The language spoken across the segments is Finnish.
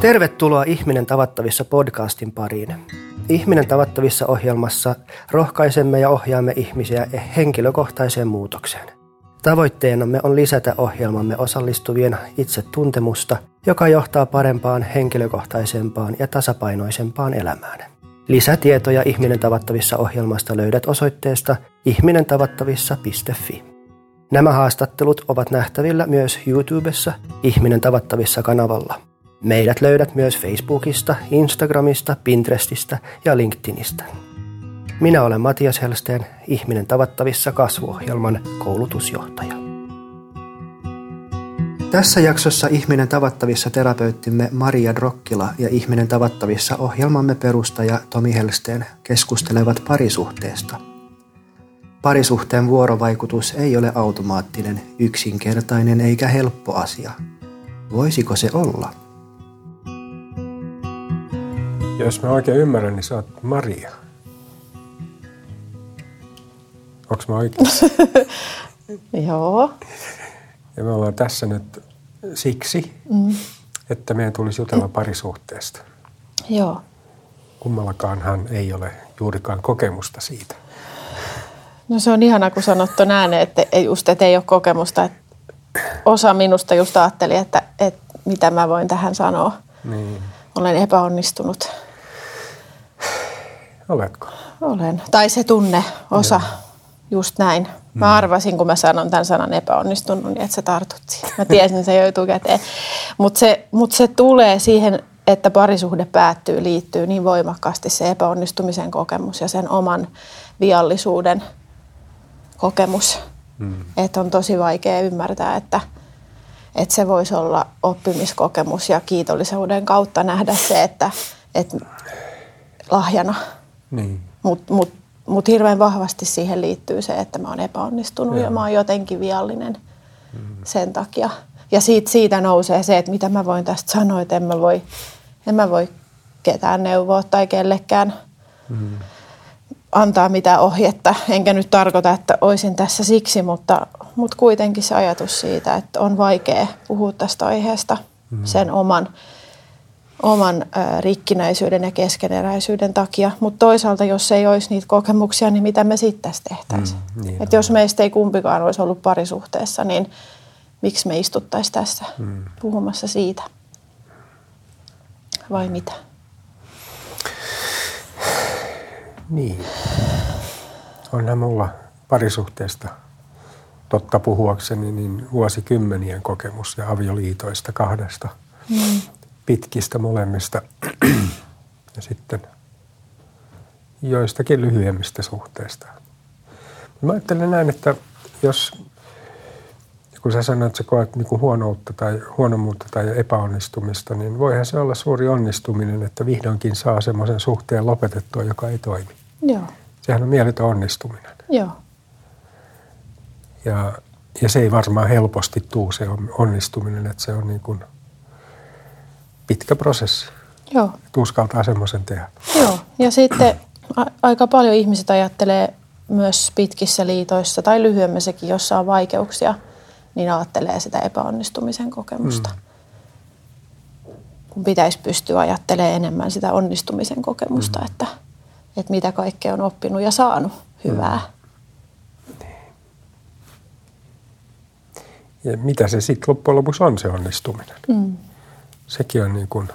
Tervetuloa Ihminen tavattavissa podcastin pariin. Ihminen tavattavissa ohjelmassa rohkaisemme ja ohjaamme ihmisiä henkilökohtaiseen muutokseen. Tavoitteenamme on lisätä ohjelmamme osallistuvien itsetuntemusta, joka johtaa parempaan, henkilökohtaisempaan ja tasapainoisempaan elämään. Lisätietoja Ihminen tavattavissa ohjelmasta löydät osoitteesta ihminentavattavissa.fi. Nämä haastattelut ovat nähtävillä myös YouTubessa Ihminen tavattavissa kanavalla. Meidät löydät myös Facebookista, Instagramista, Pinterestistä ja LinkedInistä. Minä olen Matias Helsteen, Ihminen tavattavissa kasvuohjelman koulutusjohtaja. Tässä jaksossa Ihminen tavattavissa terapeuttimme Maria Drokkila ja Ihminen tavattavissa ohjelmamme perustaja Tomi Helsteen keskustelevat parisuhteesta. Parisuhteen vuorovaikutus ei ole automaattinen, yksinkertainen eikä helppo asia. Voisiko se olla? Jos mä oikein ymmärrän, niin sä oot Maria. Onko mä oikeassa? Joo. Ja me ollaan tässä nyt siksi, mm. että meidän tulisi jutella parisuhteesta. Joo. Kummallakaan ei ole juurikaan kokemusta siitä. No se on ihana, kun sanot tuon ääneen, että just että ei ole kokemusta. Että osa minusta just ajatteli, että, että mitä mä voin tähän sanoa. Niin. Olen epäonnistunut. Oletko? Olen. Tai se tunne, osa. Joo. Just näin. Mä mm. arvasin, kun mä sanon tämän sanan epäonnistunut, niin että sä tartut siihen. Mä tiesin se jo etukäteen. Mutta se, mut se tulee siihen, että parisuhde päättyy, liittyy niin voimakkaasti se epäonnistumisen kokemus ja sen oman viallisuuden kokemus. Mm. Että on tosi vaikea ymmärtää, että, että se voisi olla oppimiskokemus ja kiitollisuuden kautta nähdä se, että, että lahjana. Niin. Mutta mut mutta hirveän vahvasti siihen liittyy se, että mä oon epäonnistunut ja, ja mä oon jotenkin viallinen mm. sen takia. Ja siitä, siitä nousee se, että mitä mä voin tästä sanoa, että en mä voi, en mä voi ketään neuvoa tai kellekään mm. antaa mitään ohjetta. Enkä nyt tarkoita, että olisin tässä siksi, mutta, mutta kuitenkin se ajatus siitä, että on vaikea puhua tästä aiheesta mm. sen oman oman rikkinäisyyden ja keskeneräisyyden takia. Mutta toisaalta, jos ei olisi niitä kokemuksia, niin mitä me sitten tässä tehtäisiin? Mm, niin Et jos meistä ei kumpikaan olisi ollut parisuhteessa, niin miksi me istuttaisiin tässä mm. puhumassa siitä? Vai mitä? Niin. Onhan mulla parisuhteesta totta puhuakseni niin vuosikymmenien kokemus ja avioliitoista kahdesta. Mm pitkistä molemmista ja sitten joistakin lyhyemmistä suhteista. Mä ajattelen näin, että jos, kun sä sanoit, että sä koet niin kuin huonoutta tai huonomuutta tai epäonnistumista, niin voihan se olla suuri onnistuminen, että vihdoinkin saa semmoisen suhteen lopetettua, joka ei toimi. Joo. Sehän on mieletön onnistuminen. Joo. Ja, ja se ei varmaan helposti tuu se onnistuminen, että se on niin kuin – pitkä prosessi. Joo. Että uskaltaa semmoisen tehdä. Joo, ja sitten a- aika paljon ihmiset ajattelee myös pitkissä liitoissa tai lyhyemmässäkin, jossa on vaikeuksia, niin ajattelee sitä epäonnistumisen kokemusta. Mm. Kun pitäisi pystyä ajattelemaan enemmän sitä onnistumisen kokemusta, mm. että, että mitä kaikkea on oppinut ja saanut hyvää. Mm. Ja mitä se sitten loppujen lopuksi on se onnistuminen? Mm sekin on niin kuin,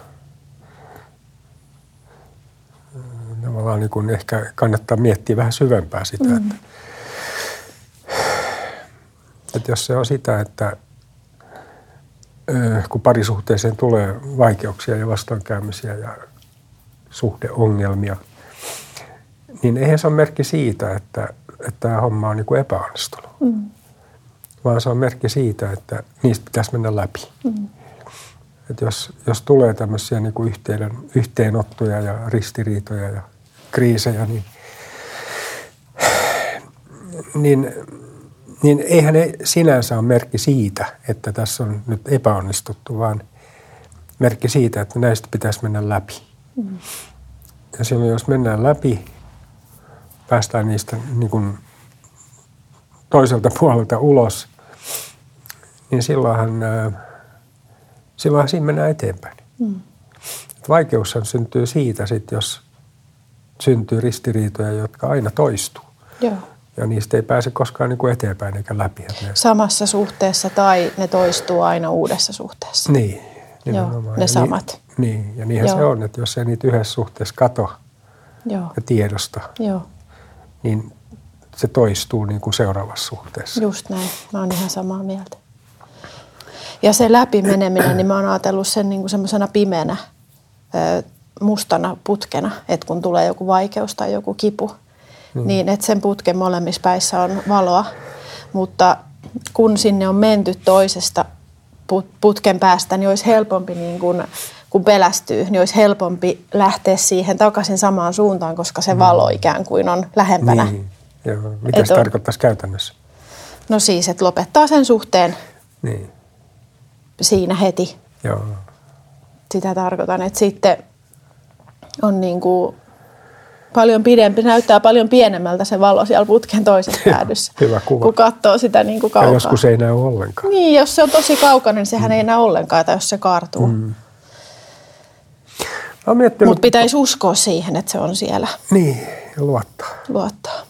tavallaan niin kuin ehkä kannattaa miettiä vähän syvempää sitä, mm. että, että jos se on sitä, että kun parisuhteeseen tulee vaikeuksia ja vastoinkäymisiä ja suhdeongelmia, niin eihän se ole merkki siitä, että, että tämä homma on niin kuin epäonnistunut. Mm. Vaan se on merkki siitä, että niistä pitäisi mennä läpi. Mm. Että jos, jos tulee tämmöisiä niin kuin yhteen, yhteenottoja ja ristiriitoja ja kriisejä, niin, niin, niin eihän ne sinänsä ole merkki siitä, että tässä on nyt epäonnistuttu, vaan merkki siitä, että näistä pitäisi mennä läpi. Ja silloin jos mennään läpi, päästään niistä niin kuin toiselta puolelta ulos, niin silloinhan – silloin siinä mennään eteenpäin. Mm. Vaikeushan syntyy siitä sit, jos syntyy ristiriitoja, jotka aina toistuu. Joo. Ja niistä ei pääse koskaan niin kuin eteenpäin eikä läpi. Ne, Samassa suhteessa tai ne toistuu aina uudessa suhteessa. niin, Joo, ne Ja samat. Niin, niin ja niinhän Joo. se on, että jos ei niitä yhdessä suhteessa kato Joo, ja tiedosta, joo, niin se toistuu niin kuin seuraavassa suhteessa. just näin. Mä oon ihan samaa mieltä. Ja se läpimeneminen, niin mä oon ajatellut sen niin semmoisena pimeänä, mustana putkena, että kun tulee joku vaikeus tai joku kipu, mm. niin että sen putken molemmissa päissä on valoa. Mutta kun sinne on menty toisesta put- putken päästä, niin olisi helpompi, niin kun, kun pelästyy, niin olisi helpompi lähteä siihen takaisin samaan suuntaan, koska se valo ikään kuin on lähempänä. Niin. Joo. Mitä Et se on- tarkoittaisi käytännössä? No siis, että lopettaa sen suhteen Niin. Siinä heti. Joo. Sitä tarkoitan, että sitten on niin kuin paljon pidempi, näyttää paljon pienemmältä se valo siellä putken toisessa päädyssä. hyvä kuva. Kun katsoo sitä niin kuin Ja kaukaa. joskus ei näy ollenkaan. Niin, jos se on tosi kaukana, niin sehän ei näe ollenkaan, tai jos se kaartuu. Mm. Miettinyt, Mutta pitäisi uskoa siihen, että se on siellä. Niin, ja luottaa. Luottaa.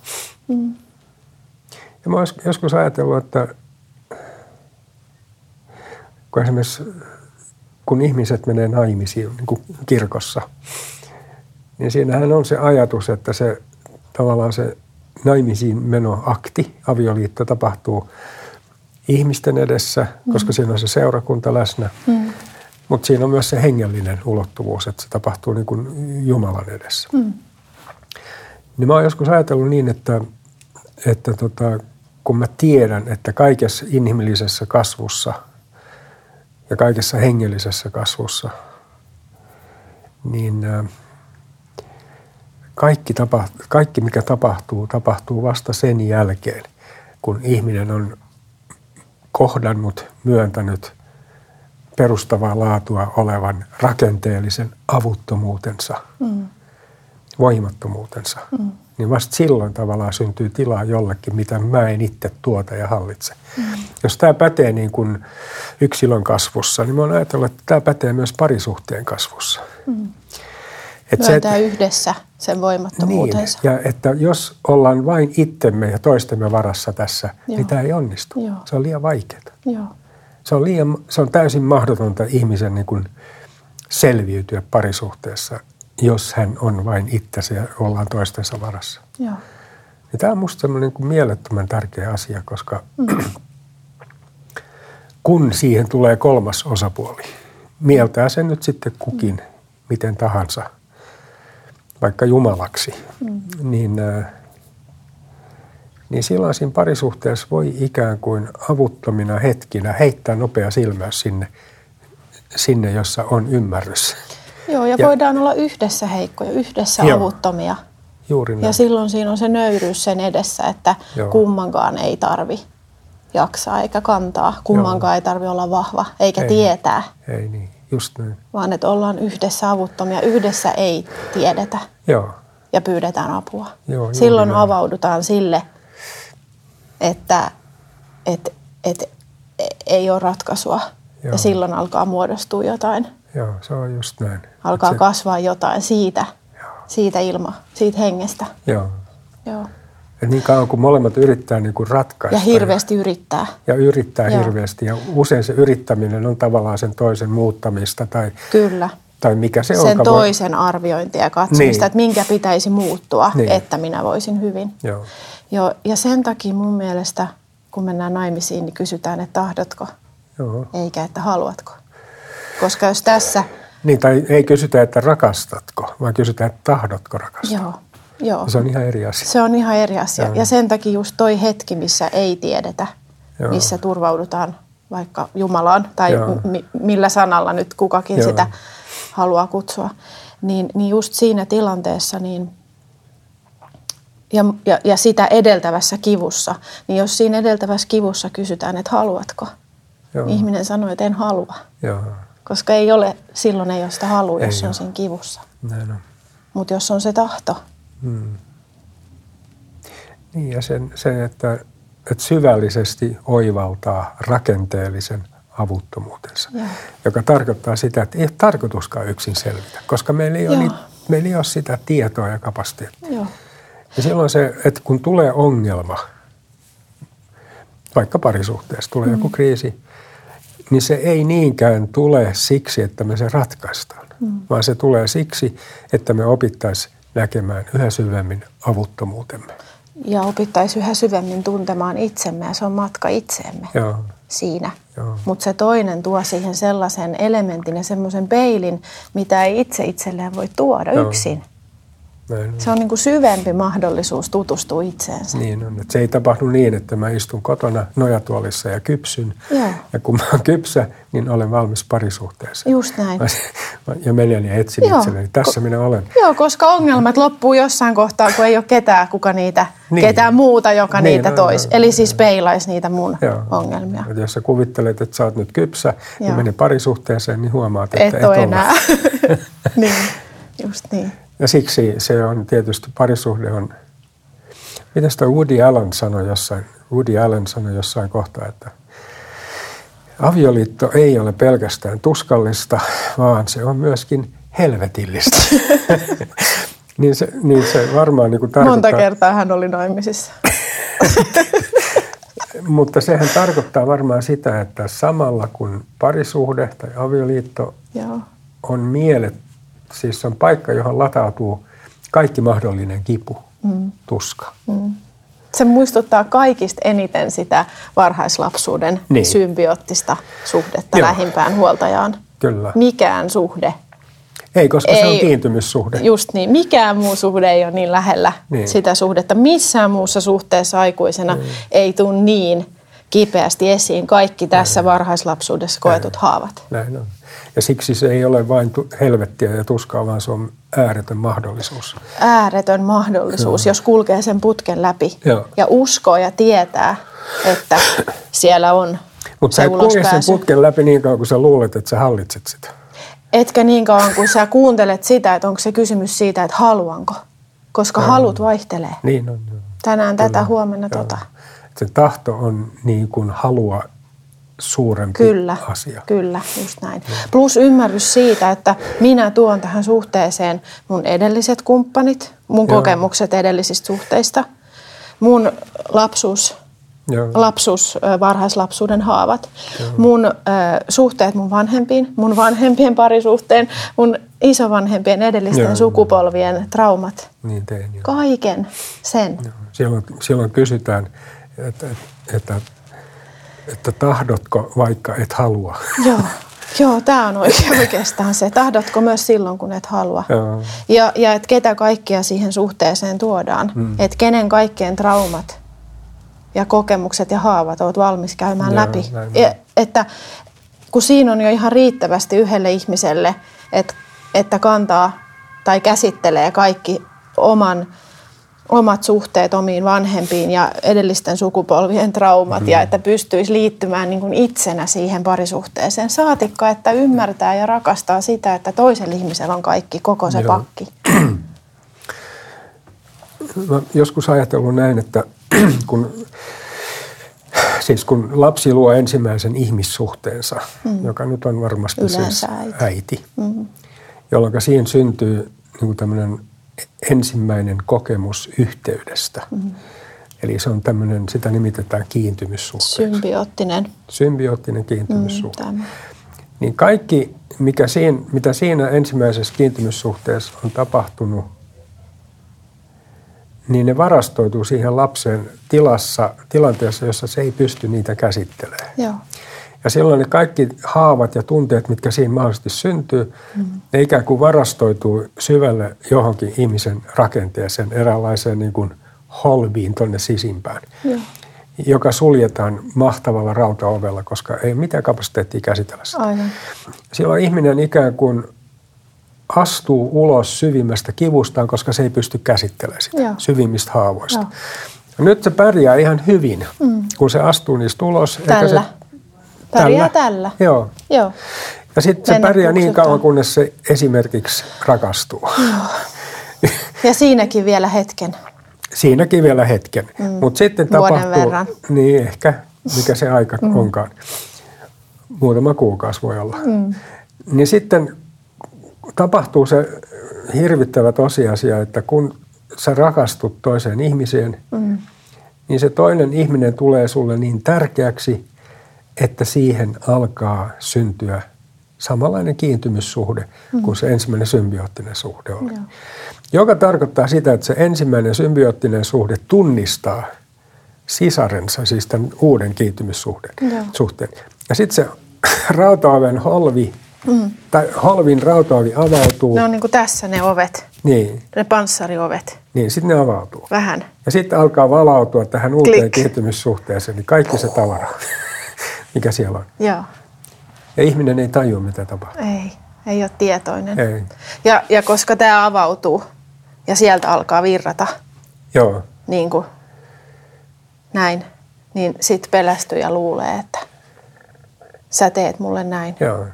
Ja mä jos- joskus ajatellut, että kun esimerkiksi kun ihmiset menee naimisiin niin kuin kirkossa, niin siinähän on se ajatus, että se tavallaan se naimisiin menoakti, avioliitto tapahtuu ihmisten edessä, koska siinä on se seurakunta läsnä. Mm. Mutta siinä on myös se hengellinen ulottuvuus, että se tapahtuu niin kuin Jumalan edessä. Mm. Niin mä oon joskus ajatellut niin, että, että tota, kun mä tiedän, että kaikessa inhimillisessä kasvussa ja kaikessa hengellisessä kasvussa, niin ä, kaikki, tapa, kaikki mikä tapahtuu, tapahtuu vasta sen jälkeen, kun ihminen on kohdannut, myöntänyt perustavaa laatua olevan rakenteellisen avuttomuutensa, mm. Voimattomuutensa. Mm. Niin vasta silloin tavallaan syntyy tilaa jollekin, mitä mä en itse tuota ja hallitse. Mm. Jos tämä pätee niin kuin yksilön kasvussa, niin mä oon ajatellut, että tämä pätee myös parisuhteen kasvussa. Mm. Et Myöntää yhdessä sen voimattomuutensa. niin, ja että jos ollaan vain itsemme ja toistemme varassa tässä, Joo. niin tämä ei onnistu. Joo. Se on liian vaikeaa. Joo. Se on, liian, se on täysin mahdotonta ihmisen niin kuin selviytyä parisuhteessa, jos hän on vain itsensä ja ollaan toistensa varassa. Joo. Ja tämä on minusta semmoinen niin mielettömän tärkeä asia, koska mm. kun siihen tulee kolmas osapuoli, mieltää sen nyt sitten kukin miten tahansa, vaikka Jumalaksi, mm. niin, niin silloin siinä parisuhteessa voi ikään kuin avuttomina hetkinä heittää nopea silmäys sinne, sinne jossa on ymmärrys. Joo, ja, Ja- voidaan olla yhdessä heikkoja, yhdessä Joo. avuttomia. Juuri näin. Ja silloin siinä on se nöyryys sen edessä, että Joo. kummankaan ei tarvi jaksaa eikä kantaa. Kummankaan ei tarvi olla vahva eikä Ei. tietää, Ei niin, just näin. vaan että ollaan yhdessä avuttomia. Yhdessä ei tiedetä Joo, ja pyydetään apua. Joo, Silloin näin. avaudutaan sille, että et, et, ei ole ratkaisua. Joo. Ja silloin alkaa muodostua jotain. Joo, se on just näin. Alkaa se, kasvaa jotain siitä, Joo. siitä ilma, siitä hengestä. Joo. Joo. Et niin kauan kuin molemmat yrittää niin kuin ratkaista. Ja hirveästi yrittää. Ja, ja yrittää Joo. hirveästi. Ja usein se yrittäminen on tavallaan sen toisen muuttamista tai, Kyllä. tai mikä se Sen onkaan. toisen arviointia ja katsomista, Niin. että minkä pitäisi muuttua, Niin. että minä voisin hyvin. Joo, Joo, ja sen takia mun mielestä, kun mennään naimisiin, niin kysytään, että tahdotko, joo. eikä että haluatko. Koska jos tässä, Niin, tai ei kysytä, että rakastatko, vaan kysytään, että tahdotko rakastaa. joo, joo. Se on ihan eri asia. Se on ihan eri asia. Joo. Ja sen takia just toi hetki, missä ei tiedetä, Joo. missä turvaudutaan vaikka Jumalaan tai Joo. mi- millä sanalla nyt kukakin Joo. sitä haluaa kutsua, niin, niin just siinä tilanteessa niin ja, ja, ja sitä edeltävässä kivussa, niin jos siinä edeltävässä kivussa kysytään, että haluatko, Joo. niin ihminen sanoo, että en halua, Joo, koska ei ole, silloin ei ole sitä halua, jos on siinä kivussa. näin on. Mutta jos on se tahto, Mm. Niin ja sen, sen että, että syvällisesti oivaltaa rakenteellisen avuttomuutensa, Joo. joka tarkoittaa sitä, että ei ole tarkoituskaan yksin selvitä, koska meillä ei, ole, niitä, meillä ei ole sitä tietoa ja kapasiteettia. Joo. Ja silloin se, että kun tulee ongelma, vaikka parisuhteessa tulee mm. joku kriisi, niin se ei niinkään tule siksi, että me se ratkaistaan, mm. vaan se tulee siksi, että me opittaisiin näkemään yhä syvemmin avuttomuutemme. Ja opittaisiin yhä syvemmin tuntemaan itsemme ja se on matka itseemme Joo, siinä. Mutta se toinen tuo siihen sellaisen elementin ja semmoisen peilin, mitä ei itse itselleen voi tuoda Joo. yksin. Näin on. Se on niin kuin syvempi mahdollisuus tutustua itseensä. Niin on, että se ei tapahdu niin, että mä istun kotona nojatuolissa ja kypsyn. Joo. Ja kun mä oon kypsä, niin olen valmis parisuhteeseen. Just näin. Ja menen ja etsin Joo. itselleni. Tässä minä olen. Joo, koska ongelmat loppuu jossain kohtaa, kun ei ole ketään, kuka niitä, Niin. ketään muuta, joka Niin, niitä no, toisi. no. Eli siis peilaisi niitä mun Joo. ongelmia. Et jos sä kuvittelet, että sä oot nyt kypsä, Joo. mene parisuhteeseen, niin huomaat, että Et et, ole. enää. niin, just niin. Ja siksi se on tietysti, parisuhde on, mitä sitä Woody Allen sanoi jossain, Woody Allen sanoi jossain kohtaa, että avioliitto ei ole pelkästään tuskallista, vaan se on myöskin helvetillistä. niin, se, niin se varmaan niin kuin tarkoittaa, Monta kertaa hän oli naimisissa. mutta sehän tarkoittaa varmaan sitä, että samalla kun parisuhde tai avioliitto Joo. on mielet, siis on paikka, johon latautuu kaikki mahdollinen kipu, mm. tuska. Mm. Se muistuttaa kaikista eniten sitä varhaislapsuuden Niin. symbioottista suhdetta Joo. lähimpään huoltajaan. Kyllä. Mikään suhde, Ei, koska se on Ei. kiintymyssuhde. just niin, mikään muu suhde ei ole niin lähellä Niin. sitä suhdetta. Missään muussa suhteessa aikuisena niin. ei tule niin kipeästi esiin kaikki tässä varhaislapsuudessa koetut haavat. Näin on. Ja siksi se ei ole vain helvettiä ja tuskaa, vaan se on ääretön mahdollisuus. Ääretön mahdollisuus, jos kulkee sen putken läpi Joo. ja uskoo ja tietää, että siellä on Mutta sä et kulje sen putken läpi niin kauan, kun sä luulet, että sä hallitset sitä. Etkä niin kauan, kun sä kuuntelet sitä, että onko se kysymys siitä, että haluanko. Koska halut vaihtelee. Niin on. Joo. Tänään tätä, huomenna Joo. tota. Se tahto on niin kuin halua suurempi Kyllä, asia. kyllä, just näin. Plus ymmärrys siitä, että minä tuon tähän suhteeseen mun edelliset kumppanit, mun Joo. kokemukset edellisistä suhteista, mun lapsuus, Joo. lapsuus, varhaislapsuuden haavat, mun ö, suhteet mun vanhempiin, mun vanhempien parisuhteen, mun isovanhempien edellisten Joo. sukupolvien traumat, Niin tein. Joo. kaiken sen. Silloin, silloin kysytään, että, että, että tahdotko vaikka et halua. Joo, joo tämä on oikein, oikeastaan se. Tahdotko myös silloin, kun et halua? Joo. Ja, ja että ketä kaikkia siihen suhteeseen tuodaan. Mm. Että kenen kaikkien traumat ja kokemukset ja haavat olet valmis käymään Joo, läpi. näin. Ja, että kun siinä on jo ihan riittävästi yhdelle ihmiselle, että, että kantaa tai käsittelee kaikki oman omat suhteet omiin vanhempiin ja edellisten sukupolvien traumat mm. ja että pystyisi liittymään niin kuin itsenä siihen parisuhteeseen. Saatikka, että ymmärtää ja rakastaa sitä, että toisella ihmisellä on kaikki, koko se Joo. pakki. Mä joskus ajatellut näin, että kun, siis kun lapsi luo ensimmäisen ihmissuhteensa, mm. joka nyt on varmasti Yleensä siis äiti. äiti, mm. jolloin siihen syntyy niin kuin tämmöinen ensimmäinen kokemus yhteydestä. Mm. Eli se on tämmöinen, sitä nimitetään kiintymyssuhteeksi. Symbioottinen. Symbioottinen kiintymyssuhde. Mm. Niin kaikki, mikä siinä, mitä siinä ensimmäisessä kiintymyssuhteessa on tapahtunut, niin ne varastoituu siihen lapsen tilassa, tilanteessa, jossa se ei pysty niitä käsittelemään. Joo. Ja silloin ne kaikki haavat ja tunteet, mitkä siinä mahdollisesti syntyy, mm. ne ikään kuin varastoituu syvälle johonkin ihmisen rakenteeseen, eräänlaiseen niin kuin holviin tuonne sisimpään, Joo. joka suljetaan mahtavalla rautaovella, koska ei ole mitään kapasiteettia käsitellä sitä. Aivan. Silloin ihminen ikään kuin astuu ulos syvimmästä kivustaan, koska se ei pysty käsittelemään sitä Joo. syvimmistä haavoista. Ja nyt se pärjää ihan hyvin, mm. kun se astuu niistä ulos. eikä Tällä. Se, Pärjää tällä. Joo. Joo. Ja sitten se pärjää niin kauan, kunnes se esimerkiksi rakastuu. Ja siinäkin vielä hetken. Siinäkin vielä hetken. Mm. Mutta sitten Vuoden tapahtuu, verran. niin ehkä, mikä se aika mm. onkaan. muutama kuukausi voi olla. Mm. Niin sitten tapahtuu se hirvittävä tosiasia, että kun sä rakastut toiseen ihmiseen, mm. niin se toinen ihminen tulee sulle niin tärkeäksi, että siihen alkaa syntyä samanlainen kiintymyssuhde mm. kuin se ensimmäinen symbioottinen suhde oli. Joo. Joka tarkoittaa sitä, että se ensimmäinen symbioottinen suhde tunnistaa sisarensa, siis tämän uuden kiintymyssuhteen. Ja sitten se rautaoven holvi Mm. Tai holvin rautaovi avautuu. Ne on niin kuin tässä ne ovet. Niin. Ne panssariovet. Niin, sitten ne avautuu. Vähän. Ja sitten alkaa valautua tähän uuteen Klik. kiintymyssuhteeseen, niin kaikki se tavara, mikä siellä on. Joo. Ja ihminen ei tajua, mitä tapahtuu. Ei, ei ole tietoinen. Ei. Ja, ja koska tämä avautuu ja sieltä alkaa virrata, Joo. niin kuin näin, niin sitten pelästyy ja luulee, että sä teet mulle näin. Joo.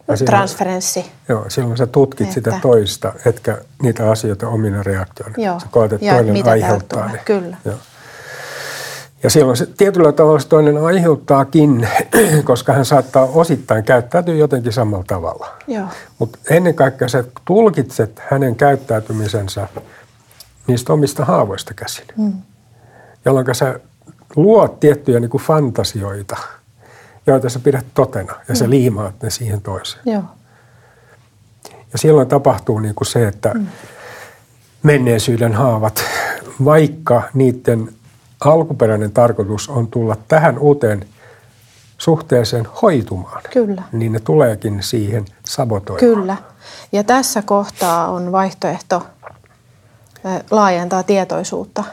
silloin, transferenssi. Joo, silloin sä tutkit että, sitä toista, etkä niitä asioita omina reaktioina. Joo. Sä koet, että ja toinen aiheuttaa ne. Kyllä. Joo. Ja silloin se tietyllä tavalla se toinen aiheuttaakin, koska hän saattaa osittain käyttäytyä jotenkin samalla tavalla. Mutta ennen kaikkea sä tulkitset hänen käyttäytymisensä niistä omista haavoista käsin. Mm. Jolloin sä luot tiettyjä niin kuin fantasioita, joita sä pidät totena ja mm. sä liimaat ne siihen toiseen. Joo. Ja silloin tapahtuu niin kuin se, että mm. menneisyyden haavat, vaikka niiden alkuperäinen tarkoitus on tulla tähän uuteen suhteeseen hoitumaan, Kyllä. niin ne tuleekin siihen sabotoimaan. Kyllä. Ja tässä kohtaa on vaihtoehto laajentaa tietoisuutta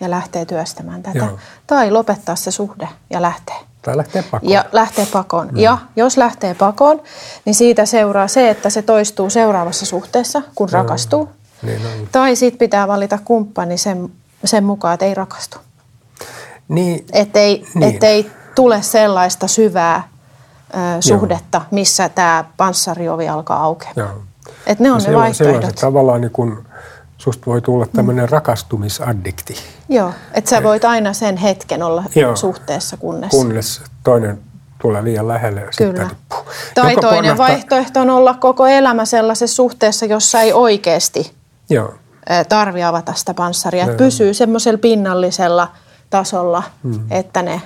ja lähteä työstämään tätä. Joo. Tai lopettaa se suhde ja lähteä. Tai lähtee pakoon. Ja lähtee pakoon. Mm. Ja jos lähtee pakoon, niin siitä seuraa se, että se toistuu seuraavassa suhteessa, kun Joo. rakastuu. Niin on. Tai sitten pitää valita kumppani sen, sen mukaan, että ei rakastu. Niin, Ettei, Niin. ettei tule sellaista syvää ö, suhdetta, missä tämä panssariovi alkaa aukeamaan. joo. Et ne on Ja ne vaihtoehdot. tavallaan niin kun, susta voi tulla tämmöinen mm. rakastumisaddikti, Joo, että sä voit aina sen hetken olla Joo. suhteessa, kunnes... kunnes toinen tulee liian lähelle ja Kyllä. sitten Tai joka toinen ponnahtaa- vaihtoehto on olla koko elämä sellaisessa suhteessa, jossa ei oikeasti Joo, tarvi avata sitä panssaria. Että Joo. pysyy semmoisella pinnallisella tasolla, mm. että ne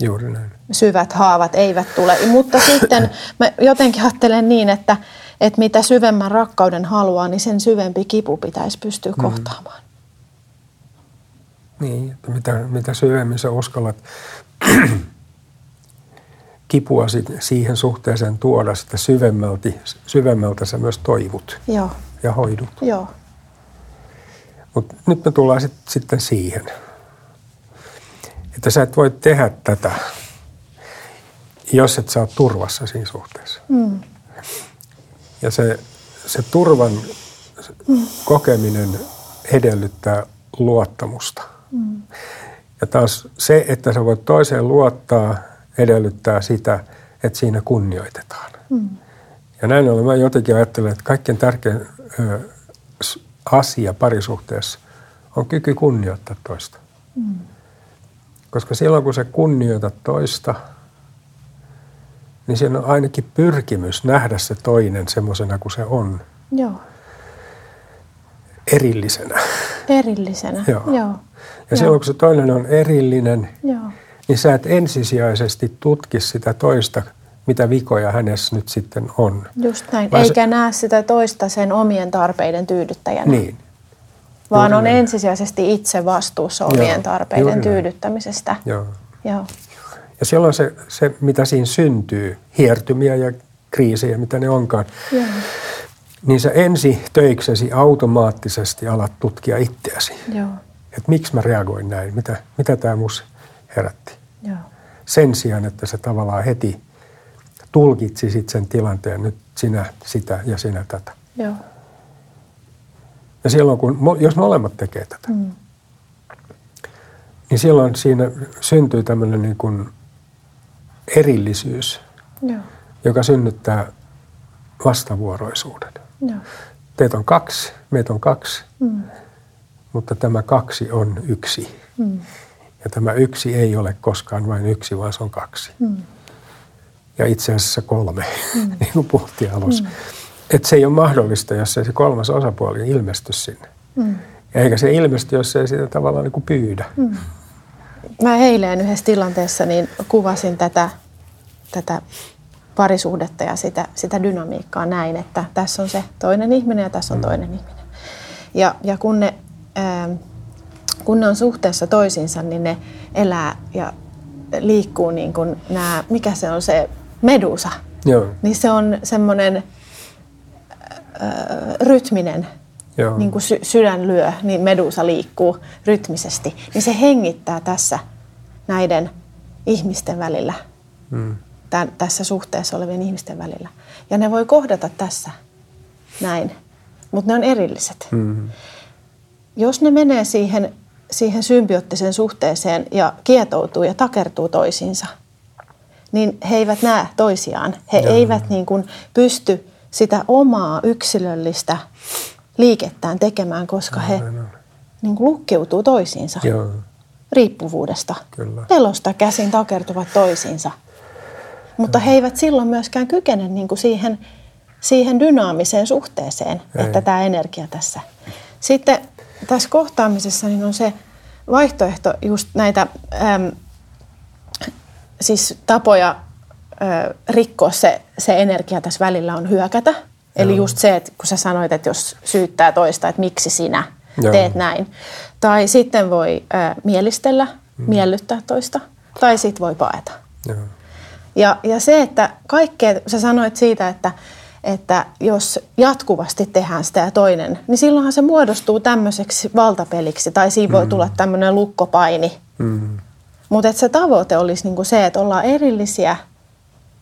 juuri näin. syvät haavat eivät tule. Mutta sitten mä jotenkin ajattelen niin, että, että mitä syvemmän rakkauden haluaa, niin sen syvempi kipu pitäisi pystyä mm. kohtaamaan. Niin, että mitä, mitä syvemmin sä uskallat kipua siihen suhteeseen tuoda, sitä syvemmälti, syvemmältä sä myös toivut Joo, ja hoidut. joo, Mutta nyt me tullaan sit, sitten siihen, että sä et voi tehdä tätä, jos et sä ole turvassa siinä suhteessa. mm. Ja se, se turvan kokeminen edellyttää luottamusta. Mm. Ja taas se, että sä voit toiseen luottaa, edellyttää sitä, että siinä kunnioitetaan. Mm. Ja näin ollen mä jotenkin ajattelen, että kaikkein tärkein ö, asia parisuhteessa on kyky kunnioittaa toista. Mm. Koska silloin kun sä kunnioitat toista, niin siinä on ainakin pyrkimys nähdä se toinen semmoisena kuin se on, joo. erillisenä. Erillisenä, Joo. joo. Ja Joo. silloin kun se toinen on erillinen, joo. niin sä et ensisijaisesti tutki sitä toista, mitä vikoja hänessä nyt sitten on. Just näin. Vaan se- Eikä näe sitä toista sen omien tarpeiden tyydyttäjänä, Niin, vaan juuri on ensisijaisesti itse vastuussa omien Joo, tarpeiden juuri tyydyttämisestä. joo. Joo. Ja silloin se, se, mitä siinä syntyy, hiertymiä ja kriisejä, mitä ne onkaan, Joo. niin sä ensi töiksesi automaattisesti alat tutkia itseäsi. Joo. Että miksi mä reagoin näin, mitä, mitä tämä mus herätti. Joo. Sen sijaan, että sä tavallaan heti tulkitsisit sen tilanteen, nyt sinä sitä ja sinä tätä. Joo. Ja silloin, kun, jos molemmat tekee tätä, Mm. niin silloin siinä syntyy tämmöinen niin kuin erillisyys, Joo. joka synnyttää vastavuoroisuuden. Joo. Teitä on kaksi, meitä on kaksi, Mm. mutta tämä kaksi on yksi. Mm. Ja tämä yksi ei ole koskaan vain yksi, vaan se on kaksi. Mm. ja itse asiassa kolme, mm. niin kuin puhuttiin alussa. Mm. Että se ei ole mahdollista, jos ei se kolmas osapuoli ilmesty sinne. Mm. Eikä se ilmesty, jos ei sitä tavallaan niin kuin pyydä. Mm. Mä eilen yhdessä tilanteessa niin kuvasin tätä, tätä parisuhdetta ja sitä, sitä dynamiikkaa näin, että tässä on se toinen ihminen ja tässä on mm. toinen ihminen. Ja, ja kun, ne, ää, kun ne on suhteessa toisiinsa, niin ne elää ja liikkuu niin kuin nämä, mikä se on se medusa. Joo. Niin se on semmoinen rytminen, Joo. niin kuin sy- sydän lyö, niin medusa liikkuu rytmisesti. Niin se hengittää tässä näiden ihmisten välillä, mm. tämän, tässä suhteessa olevien ihmisten välillä. Ja ne voi kohdata tässä näin, mutta ne on erilliset. Mm. Jos ne menee siihen, siihen symbioottiseen suhteeseen ja kietoutuu ja takertuu toisiinsa, niin he eivät näe toisiaan. He Joo. eivät niin kuin pysty sitä omaa yksilöllistä liikettään tekemään, koska he niin kuin lukkeutuu toisiinsa Joo. riippuvuudesta. Kyllä. Pelosta käsin takertuvat toisiinsa. Mutta Joo. he eivät silloin myöskään kykene niin kuin siihen, siihen dynaamiseen suhteeseen, Ei. että tämä energia tässä. Sitten tässä kohtaamisessa niin on se vaihtoehto just näitä äm, siis tapoja rikkoa se, se energia tässä välillä on hyökätä. Joo. Eli just se, että kun sä sanoit, että jos syyttää toista, että miksi sinä Joo. teet näin. Tai sitten voi ö, mielistellä, mm. miellyttää toista. Tai sitten voi paeta. Joo. Ja, ja se, että kaikkea, sä sanoit siitä, että, että jos jatkuvasti tehdään sitä ja toinen, niin silloinhan se muodostuu tämmöiseksi valtapeliksi. Tai siinä voi mm. tulla tämmöinen lukkopaini. Mm. Mutta se tavoite olisi niinku se, että ollaan erillisiä –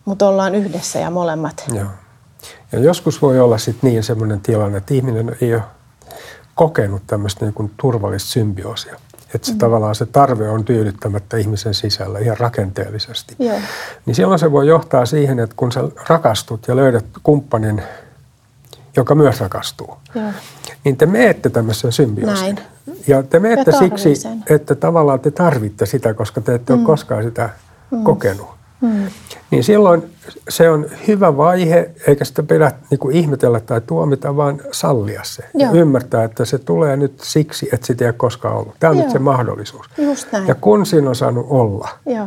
mutta ollaan yhdessä ja molemmat. Joo. Ja joskus voi olla sitten niin semmoinen tilanne, että ihminen ei ole kokenut tämmöistä niin kuin turvallista symbioosia. Että se mm. tavallaan se tarve on tyydyttämättä ihmisen sisällä ihan rakenteellisesti. Joo. Niin silloin se voi johtaa siihen, että kun sä rakastut ja löydät kumppanin, joka myös rakastuu, Joo. niin te meette tämmöisen symbioosiin. Ja te meette siksi, että tavallaan te tarvitte sitä, koska te ette mm. ole koskaan sitä mm. kokenut. Mm. Niin silloin se on hyvä vaihe, eikä sitä pidä niin kuin ihmetellä tai tuomita, vaan sallia se. Joo. Ja ymmärtää, että se tulee nyt siksi, että sitä ei ole koskaan ollut. Tämä on Joo. nyt se mahdollisuus. Just näin. Ja kun siinä on saanut olla, Joo.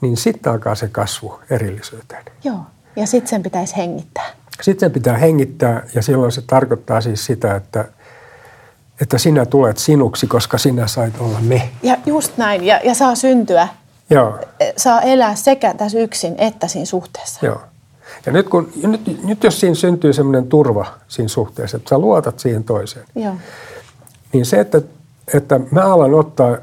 niin sitten alkaa se kasvu erillisyyteen. Joo, ja sitten sen pitäisi hengittää. Sitten sen pitää hengittää, ja silloin se tarkoittaa siis sitä, että että sinä tulet sinuksi, koska sinä sait olla me. Ja just näin, ja, ja saa syntyä Joo. saa elää sekä tässä yksin että siinä suhteessa. Joo. Ja nyt, kun, nyt, nyt jos siinä syntyy semmoinen turva siinä suhteessa, että sä luotat siihen toiseen, Joo. niin se, että, että mä alan ottaa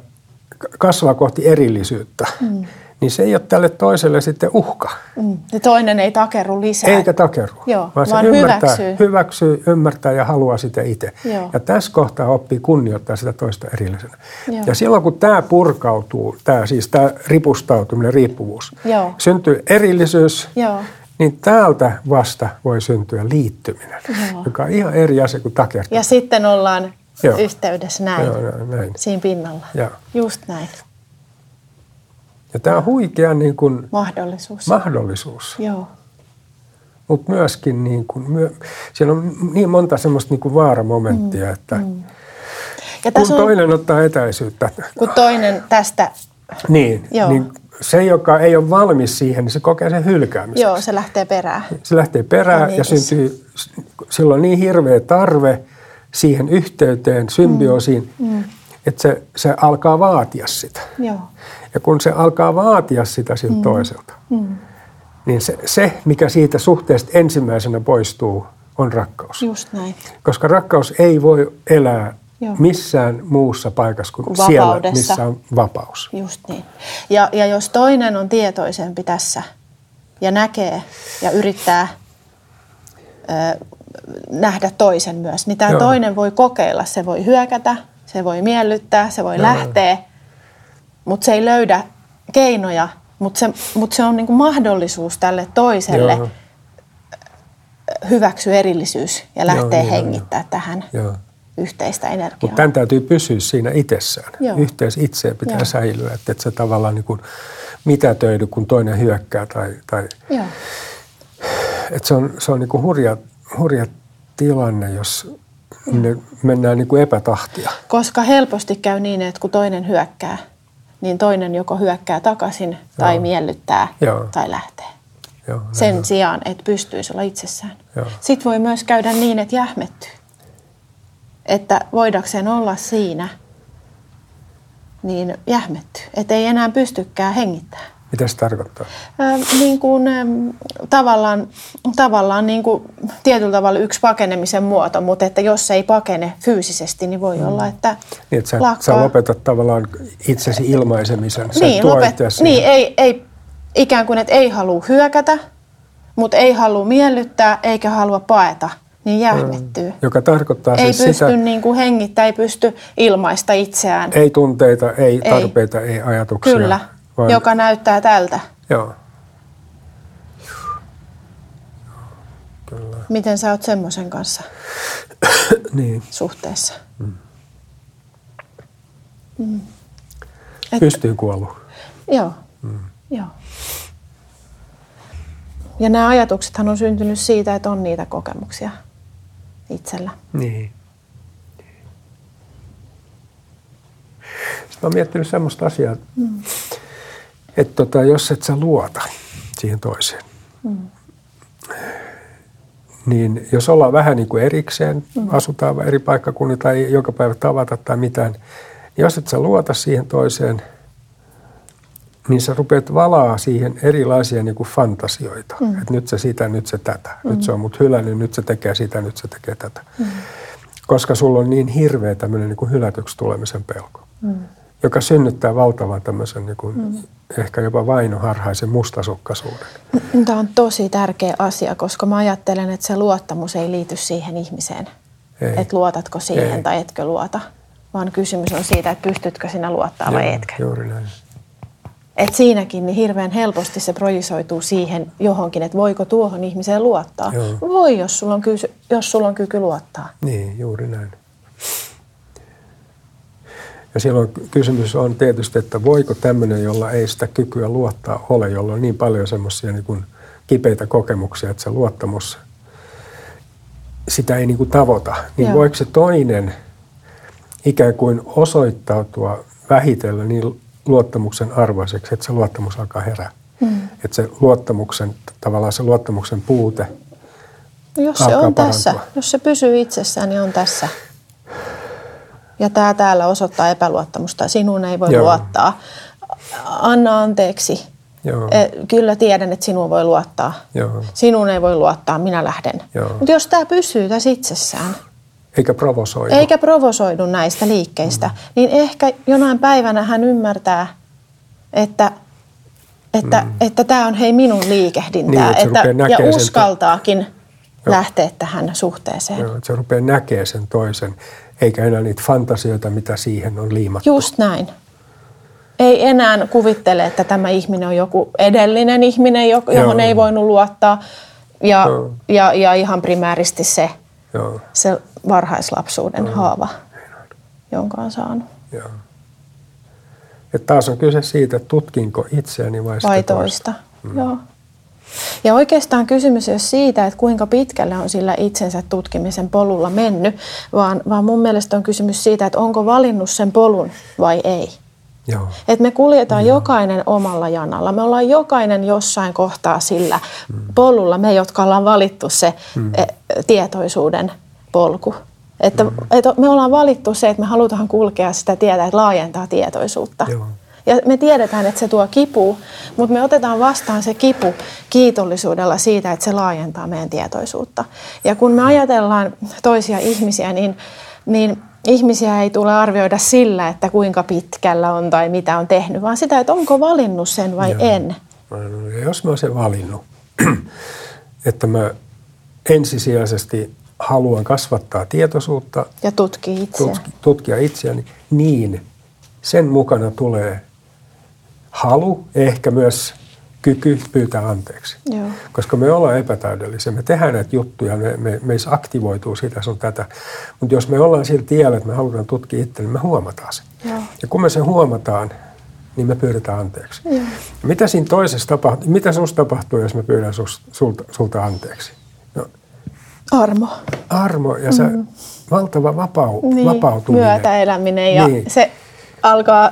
kasvaa kohti erillisyyttä, mm niin se ei ole tälle toiselle sitten uhka. Mm. Ja toinen ei takeru lisää. Eikä takeru, Joo, vaan, vaan se ymmärtää, hyväksyy. hyväksyy, ymmärtää ja haluaa sitä itse. Joo. Ja tässä kohtaa oppii kunnioittaa sitä toista erillisenä. Joo. Ja silloin kun tämä purkautuu, tämä siis tämä ripustautuminen, riippuvuus, Joo. syntyy erillisyys, Joo. niin täältä vasta voi syntyä liittyminen, Joo. joka on ihan eri asia kuin takertuminen. Ja sitten ollaan Joo. yhteydessä näin, Joo, näin, siinä pinnalla. Joo. Just näin. Ja tämä on huikea niin kuin mahdollisuus. mahdollisuus. Joo. Mutta myöskin niin kuin, myö, siellä on niin monta semmoista niin kuin vaaramomenttia, mm, että mm. Ja kun on, toinen ottaa etäisyyttä. Kun toinen tästä... Niin, Joo. niin se, joka ei ole valmis siihen, niin se kokee sen hylkäämiseksi. Joo, se lähtee perään. Se lähtee perään ja, ja syntyy silloin niin hirveä tarve siihen yhteyteen, symbioosiin, mm, mm. Että se, se alkaa vaatia sitä. Joo. Ja kun se alkaa vaatia sitä siltä mm. toiselta, mm. niin se, se, mikä siitä suhteesta ensimmäisenä poistuu, on rakkaus. Just näin. Koska rakkaus ei voi elää Joo. missään muussa paikassa kuin siellä, missä on vapaus. Just niin. Ja, ja jos toinen on tietoisempi tässä ja näkee ja yrittää ö, nähdä toisen myös, niin tämä toinen voi kokeilla. Se voi hyökätä, se voi miellyttää, se voi Joo. lähteä – mutta se ei löydä keinoja, mutta se, mut se on niinku mahdollisuus tälle toiselle Joo. hyväksyä erillisyys ja lähteä Joo, niin hengittämään tähän Joo. yhteistä energiaa. Mutta tämän täytyy pysyä siinä itsessään. Joo. Yhteys itseen pitää Joo. säilyä, että, että se tavallaan niin kuin mitätöidy, kun toinen hyökkää. Tai, tai, Joo. et se on, se on niinku hurja, hurja tilanne, jos ne mennään niinku epätahtia. Koska helposti käy niin, että kun toinen hyökkää, niin toinen joko hyökkää takaisin tai Joo. miellyttää Joo. tai lähtee. Joo, Sen sijaan, että pystyisi olla itsessään. Joo. Sitten voi myös käydä niin, että jähmettyy. Että voidakseen olla siinä, niin jähmettyy. Että ei enää pystykään hengittämään. Mitä se tarkoittaa? Ää, niin kuin, äm, tavallaan, tavallaan niin kuin, tietyllä tavalla yksi pakenemisen muoto, mutta että jos ei pakene fyysisesti, niin voi mm. olla, että Niin, että sä, lakkaa. sä lopetat tavallaan itsesi ilmaisemisen. Sä niin, lopet, niin ei, ei, ikään kuin, että ei halua hyökätä, mutta ei halua miellyttää eikä halua paeta, niin jähmettyy. Joka tarkoittaa Ei siis pysty sitä, niin kuin hengittämään, ei pysty ilmaista itseään. ei tunteita, ei, Ei. tarpeita, ei ajatuksia. Kyllä, vaan- joka näyttää tältä. Joo. Kyllä. Miten sä oot semmoisen kanssa Niin. suhteessa? Pystyy kuollut. Joo, mm. joo. Ja nämä ajatuksethan on syntynyt siitä, että on niitä kokemuksia itsellä. Niin. Sitten mä oon miettinyt semmoista asiaa, mm. Että tota, jos et sä luota siihen toiseen, mm. niin jos ollaan vähän niin kuin erikseen, mm. asutaan eri paikkakunnilla tai joka päivä tavata tai mitään, niin jos et sä luota siihen toiseen, niin sä rupeat valaa siihen erilaisia niin kuin fantasioita. Mm. Että nyt se sitä, nyt se tätä. Mm. Nyt se on mut hylännyt, nyt se tekee sitä, nyt se tekee tätä. Mm. Koska sulla on niin hirveä tämmöinen niin hylätyksi tulemisen pelko, mm. Joka synnyttää valtavan tämmöisen niin kuin, mm. ehkä jopa vainoharhaisen mustasukkaisuuden. Tämä on tosi tärkeä asia, koska mä ajattelen, että se luottamus ei liity siihen ihmiseen. Ei. Että luotatko siihen Ei. tai etkö luota. Vaan kysymys on siitä, että pystytkö sinä luottaa vai Joo, etkö. Juuri näin. Et siinäkin niin hirveän helposti se projisoituu siihen johonkin, että voiko tuohon ihmiseen luottaa. Joo. Voi, jos sulla, on kysy- jos sulla on kyky luottaa. Niin, juuri näin. Ja silloin kysymys on tietysti, että voiko tämmöinen, jolla ei sitä kykyä luottaa ole, jolla on niin paljon semmoisia niin kuin kipeitä kokemuksia, että se luottamus, sitä ei niin kuin tavoita. Niin Joo. voiko se toinen ikään kuin osoittautua vähitellen niin luottamuksen arvoiseksi, että se luottamus alkaa herää. Mm. Että se luottamuksen, tavallaan se luottamuksen puute No jos se on tässä, parantua. jos se pysyy itsessään, niin on tässä. Ja tämä täällä osoittaa epäluottamusta. Sinuun ei voi Joo. luottaa. Anna anteeksi. Joo. E, Kyllä tiedän, että sinuun voi luottaa. Joo. Sinuun ei voi luottaa, minä lähden. Mutta jos tämä pysyy tässä itsessään, eikä provosoidu. eikä provosoidu näistä liikkeistä, mm. niin ehkä jonain päivänä hän ymmärtää, että että mm. että tämä on hei minun liikehdintää. Niin, että että, ja näkee sen- uskaltaakin lähteä tähän suhteeseen. Joo, että se rupeaa näkemään sen toisen, eikä enää niitä fantasioita, mitä siihen on liimattu. Just näin. Ei enää kuvittele, että tämä ihminen on joku edellinen ihminen, jo- johon Joo. ei voinut luottaa. Ja, Joo. ja, ja ihan primääristi se, Joo, se varhaislapsuuden haava, jonka on saanut. joo. Et taas on kyse siitä, tutkinko itseäni vai, Vai toista. Mm. Joo. Ja oikeastaan kysymys ei ole siitä, että kuinka pitkälle on sillä itsensä tutkimisen polulla mennyt, vaan, vaan mun mielestä on kysymys siitä, että onko valinnut sen polun vai ei. Joo, Et me kuljetaan jokainen omalla janalla. Me ollaan jokainen jossain kohtaa sillä polulla, me jotka ollaan valittu se eh, tietoisuuden polku. Että, että me ollaan valittu se, että me halutaan kulkea sitä tietä, että laajentaa tietoisuutta. Joo. Ja me tiedetään, että se tuo kipua, mutta me otetaan vastaan se kipu kiitollisuudella siitä, että se laajentaa meidän tietoisuutta. Ja kun me ajatellaan toisia ihmisiä, niin, niin ihmisiä ei tule arvioida sillä, että kuinka pitkällä on tai mitä on tehnyt, vaan sitä, että onko valinnut sen vai Joo. en. ja jos mä oon sen valinnut, että mä ensisijaisesti haluan kasvattaa tietoisuutta, Ja tutkii itseään. tutki, tutkia itseäni, niin sen mukana tulee halu, ehkä myös kyky pyytää anteeksi. Joo. Koska me ollaan epätäydellisiä, me tehdään näitä juttuja, me, me, meissä aktivoituu sitä sun tätä. Mutta jos me ollaan sillä tiellä, että me halutaan tutkia itse, niin me huomataan se. Joo. Ja kun me sen huomataan, niin me pyydetään anteeksi. Joo. Mitä siinä toisessa tapahtuu, mitä susta tapahtuu, jos mä pyydän sus, sulta, sulta anteeksi? No, Armo. armo ja se valtava vapau, Niin, vapautuminen. myötäeläminen ja Niin. se alkaa,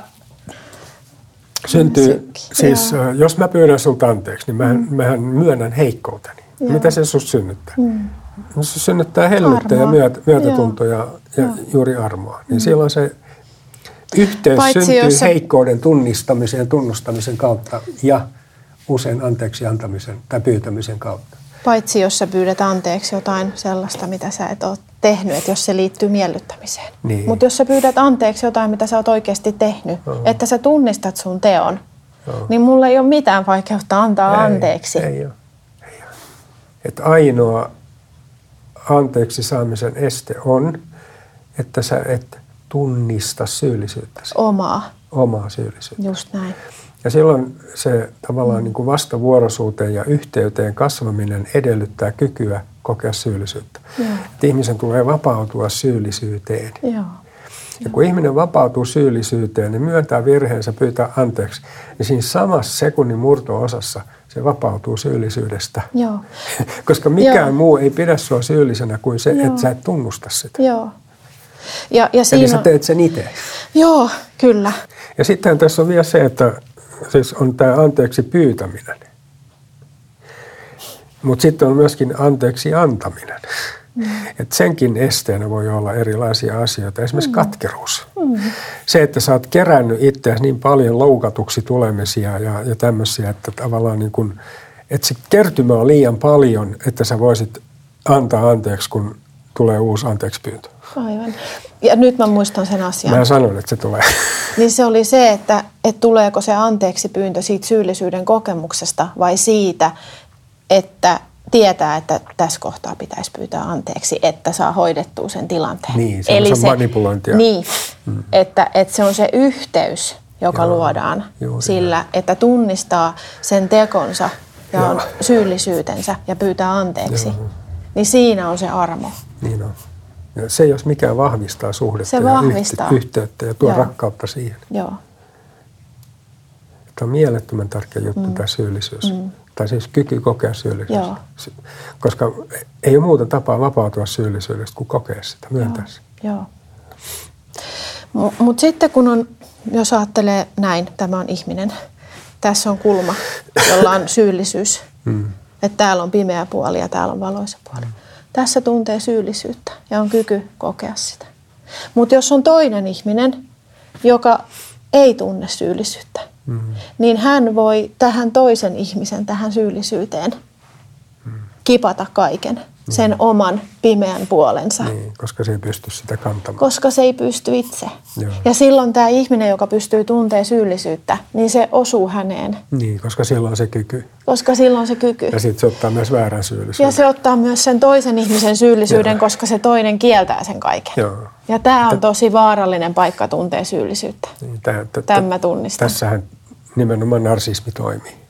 Syntyy, siis Joo. äh, jos mä pyydän sulta anteeksi, niin mähän, mm. mähän myönnän heikkouteni. Mitä se susta synnyttää? Mm. No se synnyttää hellyyttä ja myötä, myötätuntoa ja, ja juuri armoa. Niin silloin se yhteys Paitsi syntyy jos se- heikkouden tunnistamisen ja tunnustamisen kautta ja usein anteeksi antamisen tai pyytämisen kautta. paitsi jos sä pyydät anteeksi jotain sellaista, mitä sä et ole tehnyt, että jos se liittyy miellyttämiseen. Niin. Mutta jos sä pyydät anteeksi jotain, mitä sä oot oikeasti tehnyt, että sä tunnistat sun teon, niin mulla ei ole mitään vaikeutta antaa Ei, anteeksi. Ei ole. Ei ole. Et ainoa anteeksi saamisen este on, että sä et tunnista syyllisyyttäsi, Omaa, omaa syyllisyyttä. just näin. Ja silloin se tavallaan niin kuin vastavuoroisuuteen ja yhteyteen kasvaminen edellyttää kykyä kokea syyllisyyttä. Joo. Et ihmisen tulee vapautua syyllisyyteen. Joo. Ja kun ihminen vapautuu syyllisyyteen, niin myöntää virheensä, pyytää anteeksi, niin siinä samassa sekunnin murto-osassa se vapautuu syyllisyydestä. Joo. Koska mikään Joo. muu ei pidä sua syyllisenä kuin se, Joo. että sä et tunnusta sitä. Joo. Ja, ja Eli siinä sä on, teet sen itse. Joo, kyllä. Ja sitten tässä on vielä se, että siis on tämä anteeksi pyytäminen. Mutta sitten on myöskin anteeksi antaminen. Mm. Et senkin esteenä voi olla erilaisia asioita, esimerkiksi mm. katkeruus. Mm. Se, että sä oot kerännyt itseäsi niin paljon loukatuksi tulemisia ja, ja tämmöisiä, että tavallaan niin kun, että se kertymä on liian paljon, että sä voisit antaa anteeksi, kun tulee uusi anteeksi pyyntö. Aivan. Ja nyt mä muistan sen asian. Mä sanon, että se tulee. Niin se oli se, että, että tuleeko se anteeksi pyyntö siitä syyllisyyden kokemuksesta vai siitä, että tietää, että tässä kohtaa pitäisi pyytää anteeksi, että saa hoidettua sen tilanteen. Niin, se on se manipulointia. Niin, mm. että, että se on se yhteys, joka Joo, luodaan juuri sillä, että tunnistaa sen tekonsa ja Joo. syyllisyytensä ja pyytää anteeksi. Joo. Niin siinä on se armo. Niin on. Ja se jos mikä vahvistaa suhdetta Se ja vahvistaa. yhte- yhteyttä ja tuo Joo. rakkautta siihen. Joo. Tämä on mielettömän tärkeä juttu mm. tämä syyllisyys. Mm. Tai siis kyky kokea syyllisyys. Joo. Koska ei ole muuta tapaa vapautua syyllisyydestä kuin kokea sitä, myöntää se. Joo. Mutta sitten kun on, jos ajattelee näin, tämä on ihminen, tässä on kulma, jolla on syyllisyys. Mm. Että täällä on pimeä puoli ja täällä on valoisa puoli. Tässä tuntee syyllisyyttä ja on kyky kokea sitä. Mutta jos on toinen ihminen, joka ei tunne syyllisyyttä, mm. niin hän voi tähän toisen ihmisen, tähän syyllisyyteen kipata kaiken, sen oman pimeän puolensa Niin, koska se ei pysty sitä kantamaan. koska se ei pysty itse. Joo. Ja silloin tämä ihminen, joka pystyy tuntemaan syyllisyyttä, niin se osuu häneen, Niin, koska siellä on se kyky. koska silloin on se kyky. Ja sitten se ottaa myös väärän syyllisyyden. Ja se ottaa myös sen toisen ihmisen syyllisyyden, Joo. koska se toinen kieltää sen kaiken. Joo. Ja tämä on tosi vaarallinen paikka tuntea syyllisyyttä. Niin, tää- tä- Tämän tä- mä tunnistan. Tässähän nimenomaan narsismi toimii.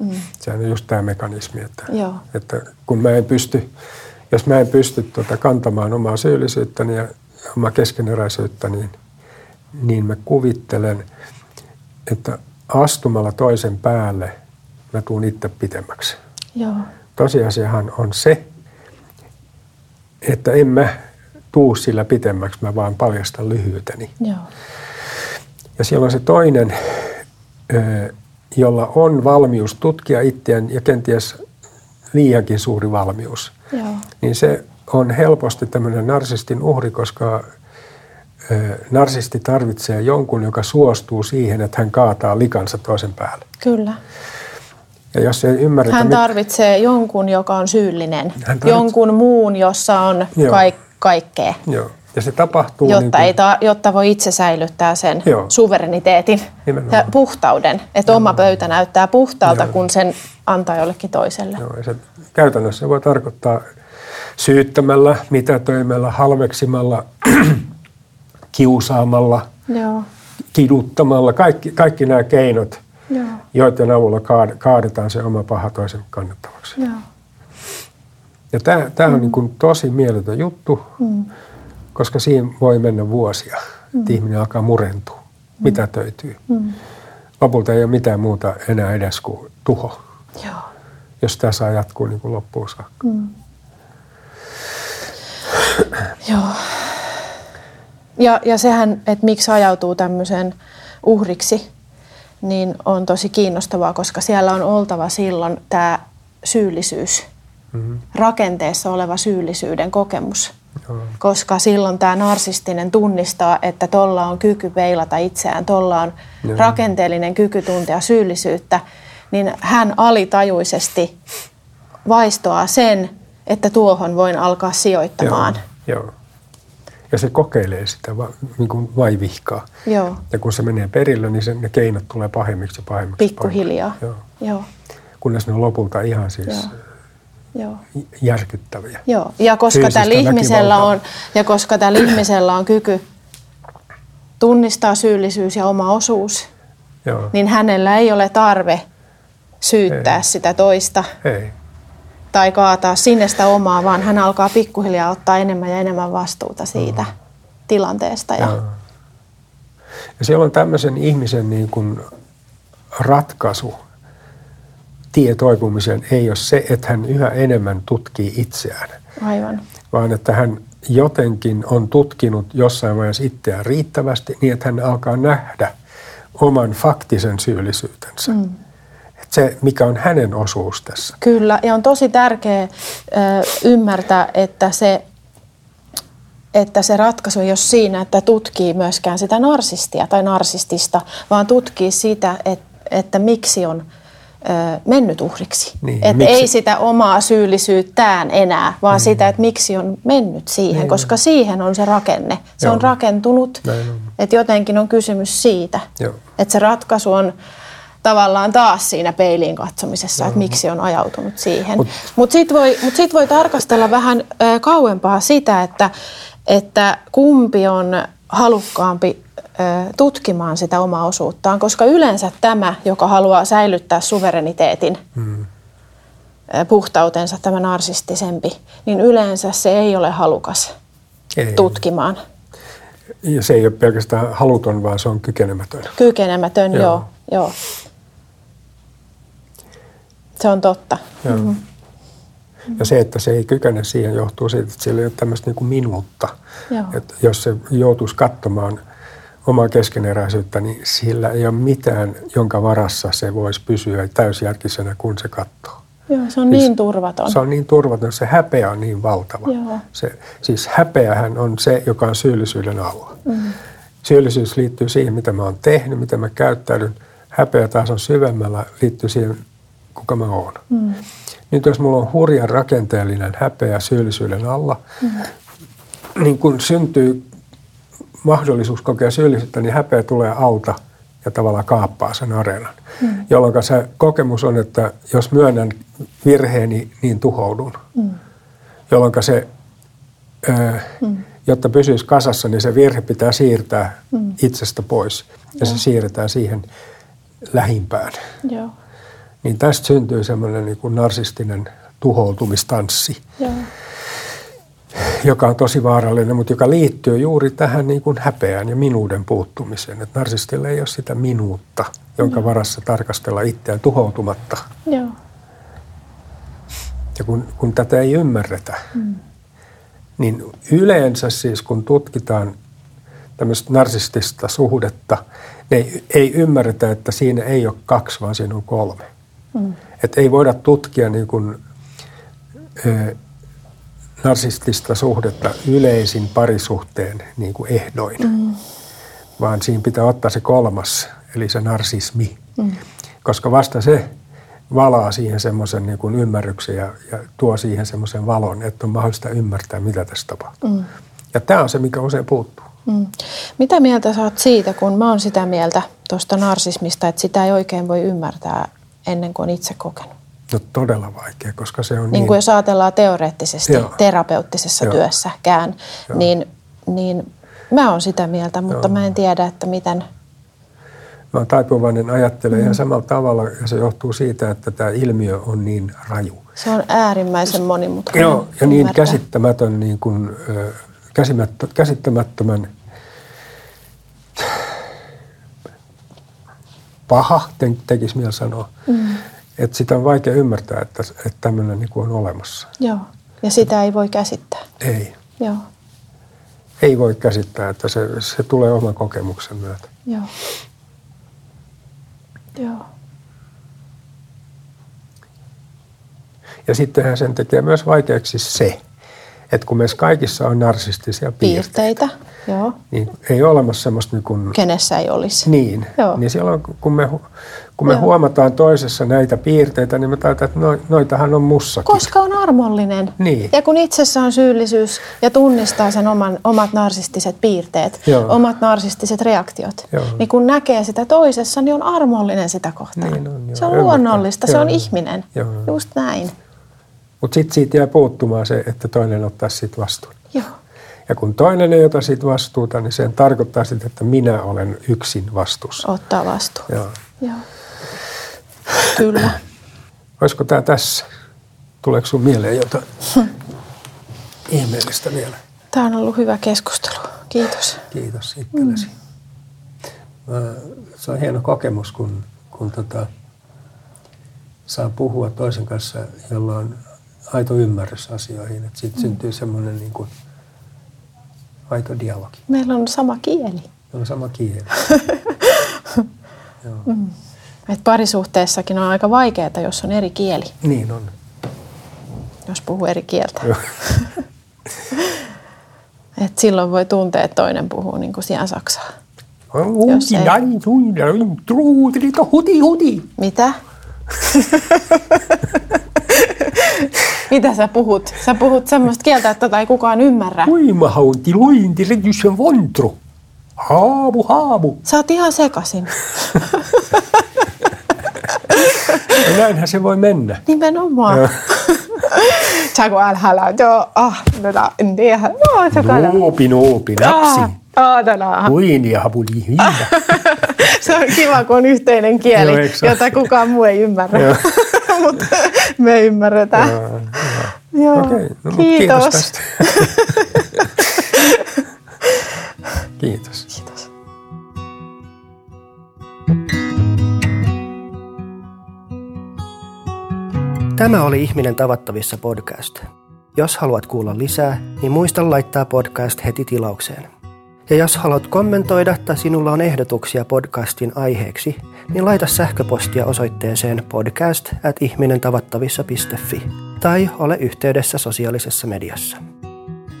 Mm. Sehän on just tämä mekanismi, että, Joo. että kun mä en pysty, jos mä en pysty tuota kantamaan omaa syyllisyyttäni ja omaa keskeneräisyyttä, niin, niin mä kuvittelen, että astumalla toisen päälle mä tuun itse pitemmäksi. Joo. Tosiasiahan on se, että en mä tuu sillä pitemmäksi, mä vaan paljastan lyhyyteni. Joo. Ja siellä on se toinen, ö, jolla on valmius tutkia itseään ja kenties liiankin suuri valmius. Joo. Niin se on helposti tämmöinen narsistin uhri, koska narsisti tarvitsee jonkun, joka suostuu siihen, että hän kaataa likansa toisen päälle. Kyllä. Ja jos ei ymmärretä... Hän mit- tarvitsee jonkun, joka on syyllinen. tarvitsee- Jonkun muun, jossa on Joo. kaik- kaikkea. Joo. Ja se tapahtuu... Jotta, niin kuin- ei ta- jotta voi itse säilyttää sen Joo. suvereniteetin Nimenomaan. ja puhtauden. Että oma pöytä näyttää puhtaalta, Joo. kun sen antaa jollekin toiselle. Joo, ja se käytännössä voi tarkoittaa syyttämällä, mitätöimällä, halveksimalla, kiusaamalla, Joo. kiduttamalla, kaikki, kaikki nämä keinot, Joo. joiden avulla kaad- kaadetaan se oma paha toisen kannettavaksi. Joo. Ja tämä, tämä on niin kuin tosi mieletön juttu, Mm. Koska siinä voi mennä vuosia, että ihminen alkaa murentua, mitätöityy, Mm. lopulta ei ole mitään muuta enää edes kuin tuho, Joo. jos tämä saa jatkuu niin kuin loppuun saakka. Mm. Joo. Ja, ja sehän, että miksi ajautuu tämmöisen uhriksi, niin on tosi kiinnostavaa, koska siellä on oltava silloin tämä syyllisyys, mm-hmm. rakenteessa oleva syyllisyyden kokemus. Koska silloin tämä narsistinen tunnistaa, että tuolla on kyky peilata itseään, tuolla on Joo. rakenteellinen kyky tuntea syyllisyyttä, niin hän alitajuisesti vaistoaa sen, että tuohon voin alkaa sijoittamaan. Joo. Joo. Ja se kokeilee sitä va, niin kuin vaivihkaa. Joo. Ja kun se menee perille, niin sen, ne keinot tulee pahemmiksi ja pahemmiksi. Pikkuhiljaa. Joo. Joo. Kunnes ne on lopulta ihan siis Joo. Joo. järkyttäviä. Joo, ja koska tällä ihmisellä on, ja koska tällä ihmisellä on kyky tunnistaa syyllisyys ja oma osuus, Joo. niin hänellä ei ole tarve syyttää ei. sitä toista Ei. tai kaataa sinne sitä omaa, vaan hän alkaa pikkuhiljaa ottaa enemmän ja enemmän vastuuta siitä mm. tilanteesta. Ja... Joo. Ja siellä on tämmöisen ihmisen niin kuin ratkaisu tie toipumiseen ei ole se, että hän yhä enemmän tutkii itseään. Aivan. Vaan että hän jotenkin on tutkinut jossain vaiheessa itseään riittävästi niin, että hän alkaa nähdä oman faktisen syyllisyytensä. Mm. Että se, mikä on hänen osuus tässä. Kyllä, ja on tosi tärkeää ymmärtää, että se, että se ratkaisu ei ole siinä, että tutkii myöskään sitä narsistia tai narsistista, vaan tutkii sitä, että, että miksi on mennyt uhriksi. Niin, että miksi? ei sitä omaa syyllisyyttään enää, vaan sitä, että miksi on mennyt siihen, Niin. koska siihen on se rakenne. Se Joo. on rakentunut, että jotenkin on kysymys siitä, Joo. että se ratkaisu on tavallaan taas siinä peiliin katsomisessa, että miksi on ajautunut siihen. Mut- Mutta sitten voi, mut sit voi tarkastella vähän kauempaa sitä, että, että kumpi on halukkaampi tutkimaan sitä omaa osuuttaan, koska yleensä tämä, joka haluaa säilyttää suvereniteetin, Mm. puhtautensa, tämä narsistisempi, niin yleensä se ei ole halukas Ei. tutkimaan. Ja se ei ole pelkästään haluton, vaan se on kykenemätön. Kykenemätön, joo. Joo. joo. Se on totta. Joo. Ja se, että se ei kykene siihen, johtuu siitä, että sillä ei ole tämmöistä niin kuin minuutta. Joo. Että jos se joutuisi katsomaan omaa keskeneräisyyttä, niin sillä ei ole mitään, jonka varassa se voisi pysyä täysjärkisenä, kun se katsoo. Joo, se on Siis niin turvaton. Se on niin turvaton, se häpeä on niin valtava. Joo. Se, siis häpeähän on se, joka on syyllisyyden alla. Mm. Syyllisyys liittyy siihen, mitä mä oon tehnyt, mitä mä käyttäydyn. Häpeä taas on syvemmällä, liittyy siihen, kuka mä oon. Mm. Nyt jos mulla on hurja rakenteellinen häpeä syyllisyyden alla, mm. niin kun syntyy mahdollisuus kokea syyllisyyttä, niin häpeä tulee alta ja tavallaan kaappaa sen areenan. Mm. Jolloin se kokemus on, että jos myönnän virheeni, niin tuhoudun. Mm. Jolloin se, ö, mm. jotta pysyisi kasassa, niin se virhe pitää siirtää mm. itsestä pois. Ja se siirretään siihen lähimpään. Joo. Niin tästä syntyy semmoinen niin kuin narsistinen tuhoutumistanssi, Joo. Joka on tosi vaarallinen, mutta joka liittyy juuri tähän niin kuin häpeään ja minuuden puuttumiseen. Että narsistilla ei ole sitä minuutta, jonka varassa tarkastella itseään tuhoutumatta. Joo. Ja kun, kun tätä ei ymmärretä, mm. niin yleensä siis kun tutkitaan tämmöistä narsistista suhdetta, niin ei, ei ymmärretä, että siinä ei ole kaksi, vaan siinä on kolme. Mm. Että ei voida tutkia niin kuin, ö, narsistista suhdetta yleisin parisuhteen niin kuin ehdoin, mm. vaan siinä pitää ottaa se kolmas, eli se narsismi. Mm. Koska vasta se valaa siihen semmoisen niin kuin ymmärryksen ja, ja tuo siihen semmoisen valon, että on mahdollista ymmärtää, mitä tässä tapahtuu. Mm. Ja tämä on se, mikä usein puuttuu. Mm. Mitä mieltä oot siitä, kun mä oon sitä mieltä tuosta narsismista, että sitä ei oikein voi ymmärtää ennen kuin on itse kokenut? No todella vaikea, koska se on Niin niin... kuin jos ajatellaan teoreettisesti Joo. terapeuttisessa Joo. työssäkään, Joo. niin, niin mä oon sitä mieltä, mutta Joo. mä en tiedä, että miten... Mä oon taipuvainen ajattelee mm. ihan samalla tavalla ja se johtuu siitä, että tämä ilmiö on niin raju. Se on äärimmäisen monimutkainen. Joo, ja niin ymmärtää. käsittämätön, niin kuin, käsittämättömän paha, te, tekisi mieli sanoa. Mm. Että sitä on vaikea ymmärtää, että, että tämmöinen niin on olemassa. Joo, ja sitä ei voi käsittää. Ei. Joo. Ei voi käsittää, että se, se tulee oman kokemuksen myötä. Joo. Joo. Ja sittenhän sen tekee myös vaikeaksi se, että kun meissä kaikissa on narsistisia piirteitä, Piirteitä, joo. niin ei ole olemassa semmoista niin kuin, Kenessä ei olisi. niin, Joo. niin silloin kun me, kun me Joo. huomataan toisessa näitä piirteitä, niin me tajutaan, että no, noitahan on mussakin. Koska on armollinen. Niin. Ja kun itsessä on syyllisyys ja tunnistaa sen oman, omat narsistiset piirteet, Joo. omat narsistiset reaktiot, Joo. niin kun näkee sitä toisessa, niin on armollinen sitä kohtaan. Niin on, joo. se on luonnollista, se Joo. on ihminen. Joo. Just näin. Mutta sitten siitä jää puuttumaan se, että toinen ottaa siitä vastuun. Joo. Ja kun toinen ei ota siitä vastuuta, niin se tarkoittaa sitä, että minä olen yksin vastuussa. Ottaa vastuu. Joo. Joo. Kyllä. Olisiko tämä tässä? Tuleeko sinulle mieleen jotain ihmeellistä vielä? Tämä on ollut hyvä keskustelu. Kiitos. Kiitos itsellesi. Mm. Se on hieno kokemus, kun, kun tota, saa puhua toisen kanssa, jolla on aito ymmärrys asioihin. Siitä mm. syntyy semmoinen niin kuin, aito dialogi. Meillä on sama kieli. On sama kieli. Joo. Mm. Et parisuhteessakin on aika vaikeaa, jos on eri kieli, Niin on. jos puhuu eri kieltä. Et silloin voi tuntea, että toinen puhuu niin kuin sijaan saksaa. Ei- huti. Mitä? Mitä sä puhut? Sä puhut semmoista kieltä, että tota ei kukaan ymmärrä. Huimahaunti, luinti, redyssen vontro. Haamu, haamu. Sä oot ihan sekasin. Ja näinhän se voi mennä. Nimenomaan. Chago alhaalla, joo, ah, tätä, en tiedä. Joo, se kala. Noopi, noopi, napsi. Ah, ah. Huini ja hapuli, hyvä. Se on kiva, kun on yhteinen kieli, se? jota kukaan muu ei ymmärrä. Mutta me ymmärretään. Joo. Okei, no, kiitos. kiitos tästä. kiitos. Kiitos. Tämä oli Ihminen tavattavissa podcast. Jos haluat kuulla lisää, niin muista laittaa podcast heti tilaukseen. Ja jos haluat kommentoida tai sinulla on ehdotuksia podcastin aiheeksi, niin laita sähköpostia osoitteeseen podcast at ihminentavattavissa.fi tai ole yhteydessä sosiaalisessa mediassa.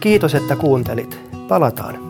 Kiitos, että kuuntelit. Palataan.